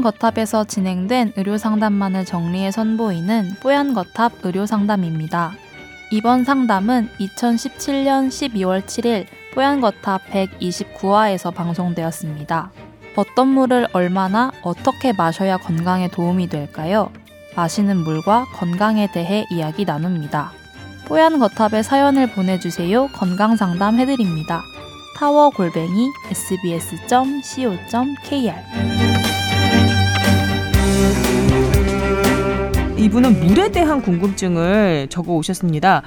뽀얀 거탑에서 진행된 의료 상담만을 정리해 선보이는 뽀얀 거탑 의료 상담입니다. 이번 상담은 2017년 12월 7일 뽀얀 거탑 129화에서 방송되었습니다. 어떤 물을 얼마나 어떻게 마셔야 건강에 도움이 될까요? 마시는 물과 건강에 대해 이야기 나눕니다. 뽀얀 거탑에 사연을 보내주세요. 건강 상담 해드립니다. 타워 골뱅이 sbs.co.kr 이분은 물에 대한 궁금증을 적어 오셨습니다.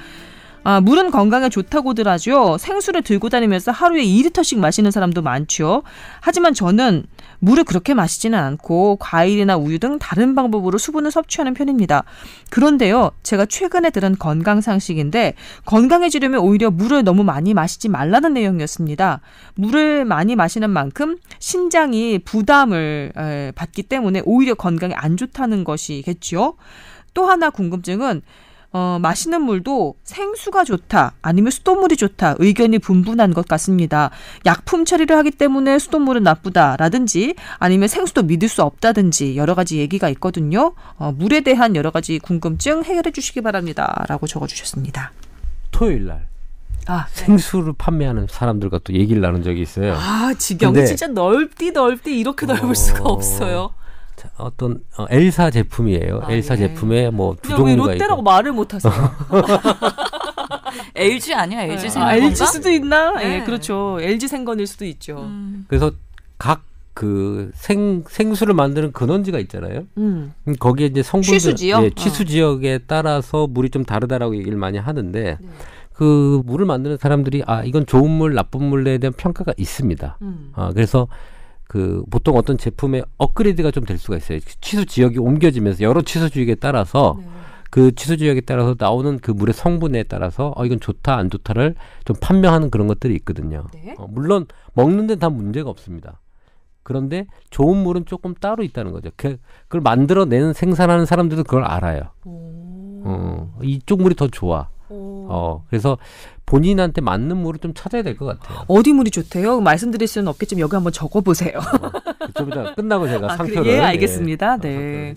아, 물은 건강에 좋다고들 하죠. 생수를 들고 다니면서 하루에 2리터씩 마시는 사람도 많죠. 하지만 저는 물을 그렇게 마시지는 않고 과일이나 우유 등 다른 방법으로 수분을 섭취하는 편입니다. 그런데요, 제가 최근에 들은 건강 상식인데 건강해지려면 오히려 물을 너무 많이 마시지 말라는 내용이었습니다. 물을 많이 마시는 만큼 신장이 부담을 받기 때문에 오히려 건강에 안 좋다는 것이겠죠. 또 하나 궁금증은 어, 마시는 물도 생수가 좋다, 아니면 수돗물이 좋다, 의견이 분분한 것 같습니다. 약품 처리를 하기 때문에 수돗물은 나쁘다라든지, 아니면 생수도 믿을 수 없다든지, 여러 가지 얘기가 있거든요. 어, 물에 대한 여러 가지 궁금증 해결해 주시기 바랍니다. 라고 적어주셨습니다. 토요일 날. 아, 생수를 판매하는 사람들과 또 얘기를 나눈 적이 있어요. 아, 지경이 진짜 넓디 넓디 이렇게 넓을 어... 수가 없어요. 어떤 어, 엘사 제품이에요. 아, 엘사 예. 제품에 뭐 두 종류가 롯데라고 말을 못 하세요. LG 아니야? LG 생건 아, LG 수도 있나? 네. 예, 그렇죠. LG 생건일 수도 있죠. 음. 그래서 각 그 생 생수를 만드는 근원지가 있잖아요. 음. 음 거기에 이제 성분들 취수 지역, 예, 취수 어. 지역에 따라서 물이 좀 다르다라고 얘기를 많이 하는데 네. 그 물을 만드는 사람들이 아 이건 좋은 물, 나쁜 물에 대한 평가가 있습니다. 음. 아 그래서 그 보통 어떤 제품의 업그레이드가 좀 될 수가 있어요. 취수 지역이 옮겨지면서 여러 취수 지역에 따라서 네. 그 취수 지역에 따라서 나오는 그 물의 성분에 따라서 어 이건 좋다 안 좋다를 좀 판명하는 그런 것들이 있거든요. 네? 어, 물론 먹는 데는 다 문제가 없습니다. 그런데 좋은 물은 조금 따로 있다는 거죠. 그, 그걸 만들어내는 생산하는 사람들도 그걸 알아요. 어, 이쪽 물이 더 좋아. 어, 그래서 본인한테 맞는 물을 좀 찾아야 될 것 같아요. 어디 물이 좋대요? 말씀드릴 수는 없겠지만 여기 한번 적어보세요. 어, 좀 이따 끝나고 제가 아, 상표를. 예, 알겠습니다. 예, 네.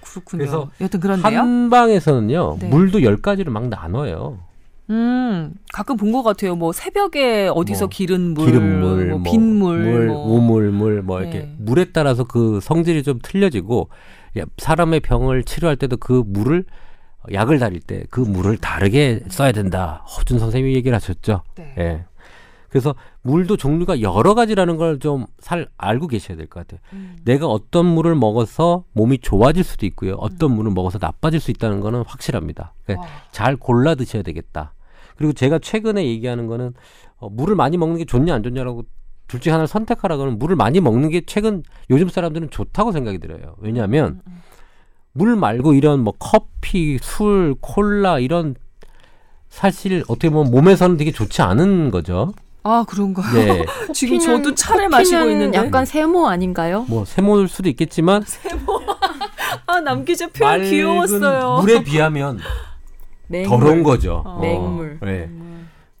그렇군요. 그래서 여튼 그런데요. 한방에서는요, 네. 물도 열 가지를 막 나눠요. 음, 가끔 본 것 같아요. 뭐 새벽에 어디서 뭐, 기른 물, 기름 물, 뭐, 뭐 빈물, 물, 뭐. 우물, 물, 뭐 이렇게 네. 물에 따라서 그 성질이 좀 틀려지고 사람의 병을 치료할 때도 그 물을 약을 다릴 때 그 물을 다르게 써야 된다. 허준 선생님이 얘기를 하셨죠. 네. 예. 그래서 물도 종류가 여러 가지라는 걸좀살 알고 계셔야 될 것 같아요. 음. 내가 어떤 물을 먹어서 몸이 좋아질 수도 있고요. 어떤 음. 물을 먹어서 나빠질 수 있다는 거는 확실합니다. 그러니까 잘 골라 드셔야 되겠다. 그리고 제가 최근에 얘기하는 거는 어, 물을 많이 먹는 게 좋냐 안 좋냐라고 둘 중에 하나를 선택하라 고하면 물을 많이 먹는 게 최근 요즘 사람들은 좋다고 생각이 들어요. 왜냐하면 음, 음. 물 말고 이런 뭐 커피, 술, 콜라 이런 사실 어떻게 보면 몸에서는 되게 좋지 않은 거죠. 아 그런가요? 네. 지금 저도 차를 마시고 있는데 약간 세모 아닌가요? 뭐 세모일 수도 있겠지만 세모. 아 남 기자 표현 귀여웠어요. 물에 비하면 더러운 거죠. 어. 맹물. 네.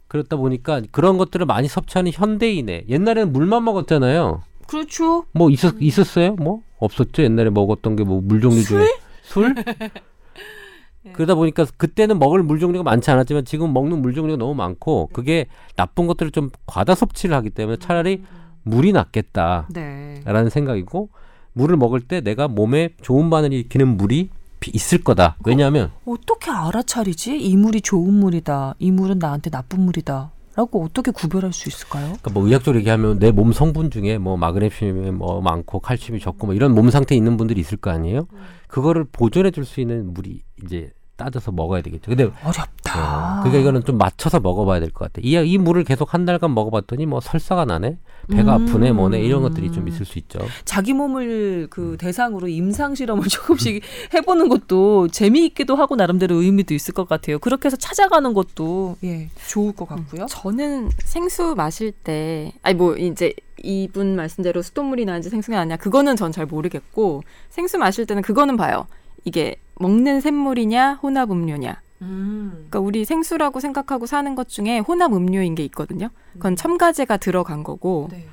그렇다 보니까 그런 것들을 많이 섭취하는 현대인의 옛날에는 물만 먹었잖아요. 그렇죠. 뭐 있었 있었어요? 뭐 없었죠? 옛날에 먹었던 게 뭐 물 종류 중에 술? 네. 그러다 보니까 그때는 먹을 물 종류가 많지 않았지만 지금 먹는 물 종류가 너무 많고 그게 나쁜 것들을 좀 과다 섭취를 하기 때문에 차라리 물이 낫겠다라는 네. 생각이고 물을 먹을 때 내가 몸에 좋은 반응을 일으키는 물이 있을 거다. 왜냐하면 어, 어떻게 알아차리지? 이 물이 좋은 물이다. 이 물은 나한테 나쁜 물이다. 라고 어떻게 구별할 수 있을까요? 그러니까 뭐 의학적으로 얘기하면 내 몸 성분 중에 뭐 마그네슘이 뭐 많고 칼슘이 적고 뭐 이런 몸 상태 있는 분들이 있을 거 아니에요? 음. 그거를 보존해 줄 수 있는 물이 이제 따져서 먹어야 되겠죠. 근데 어렵다. 어, 그러니까 이거는 좀 맞춰서 먹어봐야 될 것 같아. 이, 이 물을 계속 한 달간 먹어봤더니 뭐 설사가 나네, 배가 음. 아프네, 뭐네 이런 것들이 좀 있을 수 있죠. 자기 몸을 그 음. 대상으로 임상 실험을 조금씩 해보는 것도 재미있기도 하고 나름대로 의미도 있을 것 같아요. 그렇게 해서 찾아가는 것도 예 좋을 것 같고요. 저는 생수 마실 때, 아니 뭐 이제 이분 말씀대로 수돗물이 나는지 생수가 아니냐 그거는 전 잘 모르겠고 생수 마실 때는 그거는 봐요. 이게 먹는 샘물이냐 혼합 음료냐. 음. 그러니까 우리 생수라고 생각하고 사는 것 중에 혼합 음료인 게 있거든요. 그건 음. 첨가제가 들어간 거고 네.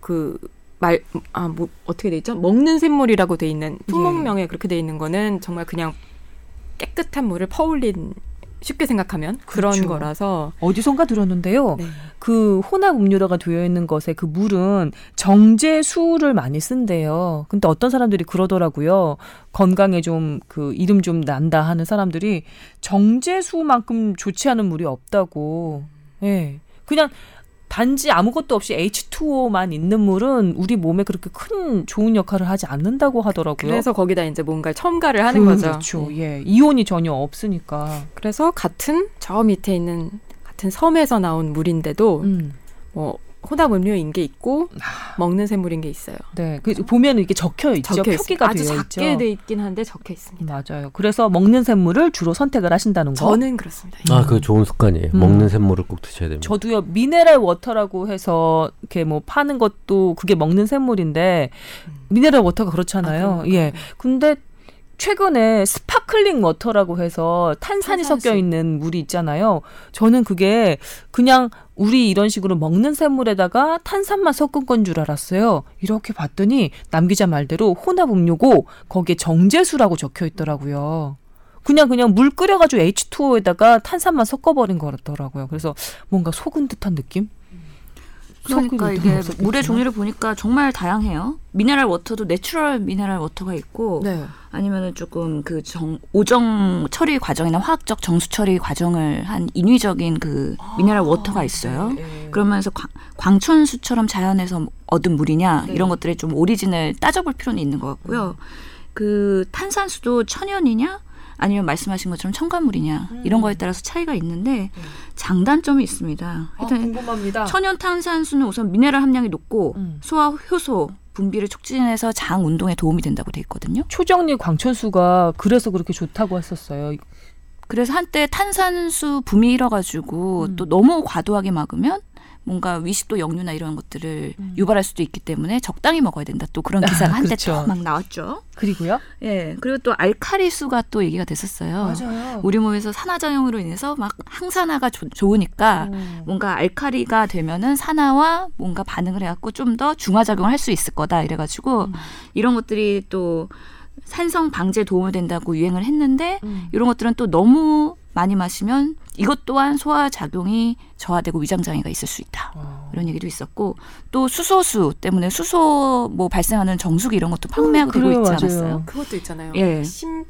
그 말, 아, 뭐, 어떻게 돼 있죠? 먹는 샘물이라고 돼 있는, 품목명에 예. 그렇게 돼 있는 거는 정말 그냥 깨끗한 물을 퍼올린 쉽게 생각하면 그런 그렇죠. 거라서 어디선가 들었는데요. 네. 그 혼합 음료라가 되어 있는 것에 그 물은 정제수를 많이 쓴대요. 근데 어떤 사람들이 그러더라고요. 건강에 좀 그 이름 좀 난다 하는 사람들이 정제수만큼 좋지 않은 물이 없다고. 예. 네. 그냥 단지 아무것도 없이 H2O만 있는 물은 우리 몸에 그렇게 큰 좋은 역할을 하지 않는다고 하더라고요. 그래서 거기다 이제 뭔가 첨가를 하는 그, 거죠. 그렇죠. 예. 이온이 전혀 없으니까. 그래서 같은 저 밑에 있는 같은 섬에서 나온 물인데도 음. 뭐 혼합 음료인 게 있고 먹는 샘물인 게 있어요. 네, 그 보면 이게 적혀 있죠. 적혀 표기가 아주 되어 작게 있죠. 돼 있긴 한데 적혀 있습니다. 맞아요. 그래서 먹는 샘물을 주로 선택을 하신다는 거. 저는 그렇습니다. 아, 그 좋은 습관이에요. 음. 먹는 샘물을 꼭 드셔야 됩니다. 저도요. 미네랄 워터라고 해서 이렇게 뭐 파는 것도 그게 먹는 샘물인데 음. 미네랄 워터가 그렇잖아요. 아, 예. 근데 최근에 sparkling water라고 해서 탄산이 탄산수. 섞여 있는 물이 있잖아요. 저는 그게 그냥 우리 이런 식으로 먹는 샘물에다가 탄산만 섞은 건 줄 알았어요. 이렇게 봤더니 남 기자 말대로 혼합 음료고 거기에 정제수라고 적혀 있더라고요. 그냥 그냥 물 끓여가지고 H2O에다가 탄산만 섞어버린 거더라고요. 그래서 뭔가 속은 듯한 느낌? 그러니까 이게 물의 종류를 보니까 정말 다양해요. 미네랄 워터도 natural 미네랄 워터가 있고 네. 아니면은 조금 그 정 오정 처리 과정이나 화학적 정수 처리 과정을 한 인위적인 그 미네랄 아, 워터가 있어요. 네. 그러면서 광천수처럼 자연에서 얻은 물이냐 네. 이런 것들의 좀 origin을 따져볼 필요는 있는 것 같고요. 음. 그 탄산수도 천연이냐 아니면 말씀하신 것처럼 첨가물이냐 음. 이런 거에 따라서 차이가 있는데 음. 장단점이 있습니다. 아, 하여튼 궁금합니다. 천연 탄산수는 우선 미네랄 함량이 높고 음. 소화 효소 분비를 촉진해서 장 운동에 도움이 된다고 돼 있거든요. 초정리 광천수가 그래서 그렇게 좋다고 했었어요. 그래서 한때 탄산수 붐이 일어가지고 음. 또 너무 과도하게 막으면 뭔가 위식도 역류나 이런 것들을 음. 유발할 수도 있기 때문에 적당히 먹어야 된다. 또 그런 기사가 한때 그렇죠. 막 나왔죠. 그리고요? 예. 그리고 또 알카리수가 또 얘기가 됐었어요. 맞아요. 우리 몸에서 산화작용으로 인해서 막 항산화가 조, 좋으니까 음. 뭔가 알카리가 되면은 산화와 뭔가 반응을 해갖고 좀 더 중화작용을 할 수 있을 거다. 이래가지고 음. 이런 것들이 또 산성 방제 도움이 된다고 유행을 했는데 음. 이런 것들은 또 너무 많이 마시면 이것 또한 소화 작용이 저하되고 위장 장애가 있을 수 있다. 어. 이런 얘기도 있었고 또 수소수 때문에 수소 뭐 발생하는 정수기 이런 것도 판매하고 음, 되고 있지 않았어요? 맞아요. 그것도 있잖아요. 예. 심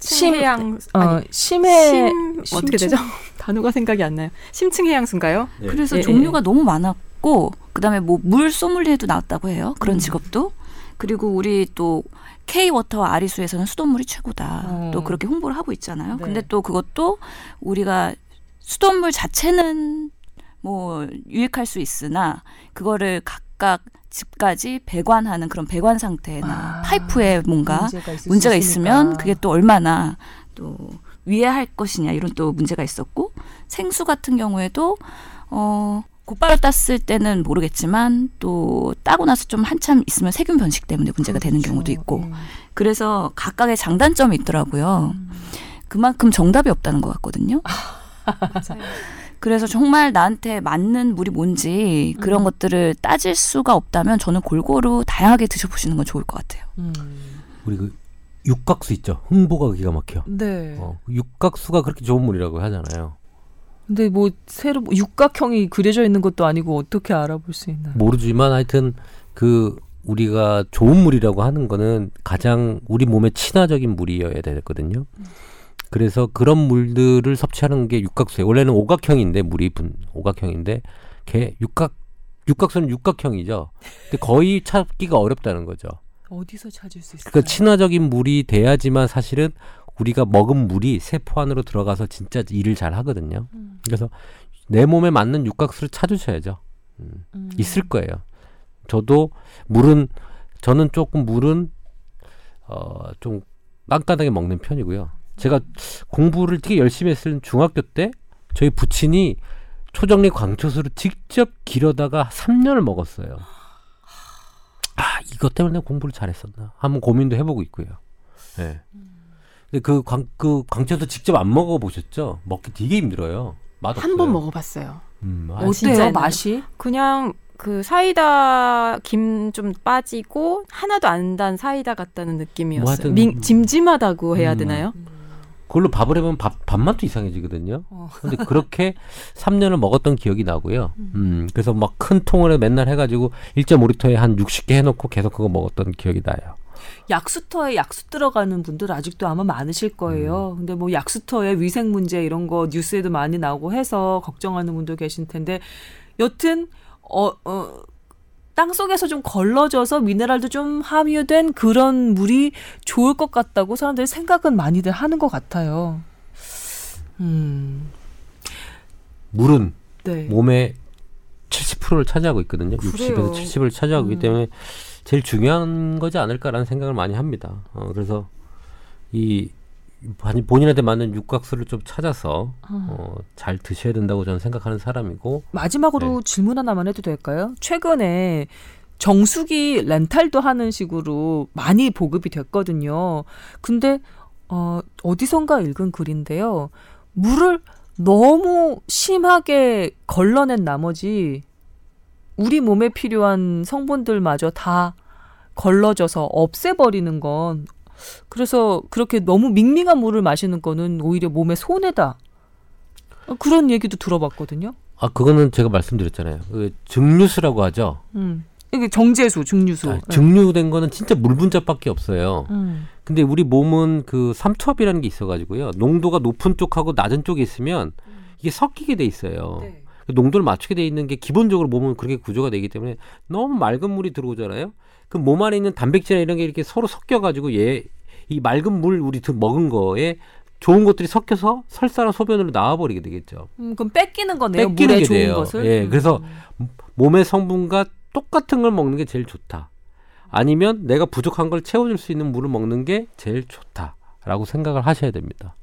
심, 해양 어, 심해 심, 어떻게 되죠? 단어가 생각이 안 나요. 심층 해양수인가요? 네. 그래서 예, 종류가 예. 너무 많았고 그다음에 뭐 물 소믈리에도 나왔다고 해요. 그런 음. 직업도. 그리고 우리 또 K워터와 아리수에서는 수돗물이 최고다. 어. 또 그렇게 홍보를 하고 있잖아요. 네. 근데 또 그것도 우리가 수돗물 자체는 뭐 유익할 수 있으나 그거를 각각 집까지 배관하는 그런 배관 상태나 아, 파이프에 뭔가 문제가, 문제가 있으면 그게 또 얼마나 또 위해할 것이냐 이런 또 문제가 있었고 생수 같은 경우에도 어 곧바로 땄을 때는 모르겠지만 또 따고 나서 좀 한참 있으면 세균 변식 때문에 문제가 그렇죠. 되는 경우도 있고 예. 그래서 각각의 장단점이 있더라고요. 음. 그만큼 정답이 없다는 것 같거든요. 그래서 정말 나한테 맞는 물이 뭔지 그런 음. 것들을 따질 수가 없다면 저는 골고루 다양하게 드셔보시는 건 좋을 것 같아요. 음. 우리 그 육각수 있죠. 흥보가 기가 막혀. 네. 어, 육각수가 그렇게 좋은 물이라고 하잖아요. 근데 뭐 새로 뭐 육각형이 그려져 있는 것도 아니고 어떻게 알아볼 수 있나요? 모르지만 하여튼 그 우리가 좋은 물이라고 하는 거는 가장 우리 몸에 친화적인 물이어야 되거든요. 그래서 그런 물들을 섭취하는 게 육각수예요. 원래는 오각형인데 물이 분 오각형인데 개 육각 육각수는 육각형이죠. 근데 거의 찾기가 어렵다는 거죠. 어디서 찾을 수 있어요? 그 친화적인 물이 돼야지만 사실은 우리가 먹은 물이 세포 안으로 들어가서 진짜 일을 잘 하거든요. 음. 그래서 내 몸에 맞는 육각수를 찾으셔야죠. 음. 음. 있을 거예요. 저도 물은 저는 조금 물은 어 좀 깐깐하게 먹는 편이고요. 제가 공부를 되게 열심히 했을 중학교 때 저희 부친이 초정리 광초수를 직접 기르다가 3년을 먹었어요. 아, 이것 때문에 공부를 잘했었나? 한번 고민도 해보고 있고요. 예. 네. 근데 그 광, 그 광채도 직접 안 먹어보셨죠? 먹기 되게 힘들어요. 맛 없어요. 한 번 먹어봤어요. 음, 아, 어때요 맛이? 그냥 그 사이다 김 좀 빠지고 하나도 안 단 사이다 같다는 뭐 느낌이었어요. 하여튼- 밍, 짐짐하다고 해야 음. 되나요? 그걸로 밥을 해보면 밥, 밥맛도 이상해지거든요. 어. 근데 그렇게 3년을 먹었던 기억이 나고요. 음, 그래서 막 큰 통을 맨날 해가지고 1.5리터에 한 60개 해놓고 계속 그거 먹었던 기억이 나요. 약수터에 약수 들어가는 분들 아직도 아마 많으실 거예요. 근데 뭐 약수터에 위생 문제 이런 거 뉴스에도 많이 나오고 해서 걱정하는 분도 계실 텐데 여튼 어, 어, 땅 속에서 좀 걸러져서 미네랄도 좀 함유된 그런 물이 좋을 것 같다고 사람들이 생각은 많이들 하는 것 같아요. 음, 물은 네. 몸의 70%를 차지하고 있거든요. 그래요. 60에서 70을 차지하고 있기 때문에 제일 중요한 거지 않을까라는 생각을 많이 합니다. 어, 그래서 이 본- 본인한테 맞는 육각수를 좀 찾아서 어, 잘 드셔야 된다고 저는 생각하는 사람이고 마지막으로 질문 하나만 해도 될까요? 최근에 정수기 렌탈도 하는 식으로 많이 보급이 됐거든요. 근데 어, 어디선가 읽은 글인데요. 물을 너무 심하게 걸러낸 나머지 우리 몸에 필요한 성분들마저 다 걸러져서 없애버리는 건 그래서 그렇게 너무 밍밍한 물을 마시는 거는 오히려 몸에 손해다. 어, 그런 얘기도 들어봤거든요. 아 그거는 제가 말씀드렸잖아요. 그 증류수라고 하죠. 음. 이게 정제수, 증류수. 아, 증류된 거는 진짜 물 분자밖에 없어요. 음. 근데 우리 몸은 그 삼투압이라는 게 있어가지고요. 농도가 높은 쪽하고 낮은 쪽에 있으면 이게 섞이게 돼 있어요. 네. 그 농도를 맞추게 돼 있는 게 기본적으로 몸은 그렇게 구조가 되기 때문에 너무 맑은 물이 들어오잖아요. 그 몸 안에 있는 단백질이나 이런 게 이렇게 서로 섞여가지고 얘 이 맑은 물 우리 드- 먹은 거에 좋은 것들이 섞여서 설사나 소변으로 나와버리게 되겠죠. 음, 그럼 뺏기는 거네요. 뺏기는 물에 게 좋은 돼요. 것을. 예, 음. 그래서 몸의 성분과 똑같은 걸 먹는 게 제일 좋다. 아니면 내가 부족한 걸 채워줄 수 있는 물을 먹는 게 제일 좋다라고 생각을 하셔야 됩니다.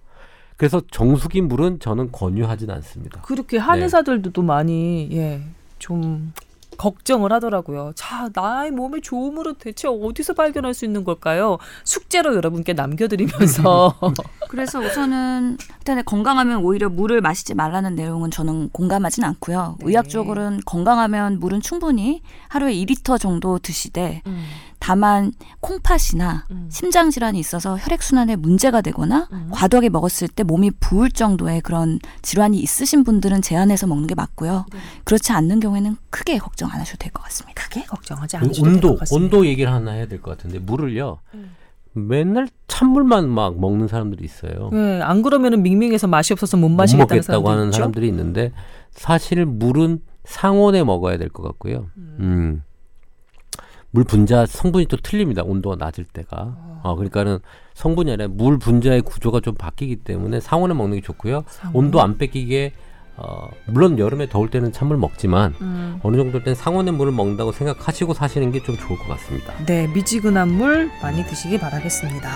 그래서 정수기 물은 저는 권유하진 않습니다. 그렇게 네. 한의사들도 또 많이 예, 좀 걱정을 하더라고요. 자, 나의 몸에 좋은 물은 대체 어디서 발견할 수 있는 걸까요? 숙제로 여러분께 남겨드리면서 그래서 우선은 일단 건강하면 오히려 물을 마시지 말라는 내용은 저는 공감하진 않고요. 네. 의학적으로는 건강하면 물은 충분히 하루에 2리터 정도 드시되 음, 다만 콩팥이나 음. 심장 질환이 있어서 혈액 순환에 문제가 되거나 음. 과도하게 먹었을 때 몸이 부을 정도의 그런 질환이 있으신 분들은 제한해서 먹는 게 맞고요. 네. 그렇지 않는 경우에는 크게 걱정 안 하셔도 될 것 같습니다. 크게 걱정하지 그 않으셔도 온도 될것 같습니다. 온도 얘기를 하나 해야 될 것 같은데 물을요 음. 맨날 찬물만 막 먹는 사람들이 있어요. 예, 안 그러면은 밍밍해서 맛이 없어서 못 마시겠다는 사람들 하는 있죠? 사람들이 있는데 사실 물은 상온에 먹어야 될 것 같고요. 음. 물 분자 성분이 또 틀립니다. 온도가 낮을 때가. 어, 그러니까는 성분이 아니라 물 분자의 구조가 좀 바뀌기 때문에 상온에 먹는 게 좋고요. 상온. 온도 안 뺏기게 어, 물론 여름에 더울 때는 찬물 먹지만 음. 어느 정도 때는 상온의 물을 먹는다고 생각하시고 사시는 게 좀 좋을 것 같습니다. 네, 미지근한 물 많이 드시기 바라겠습니다.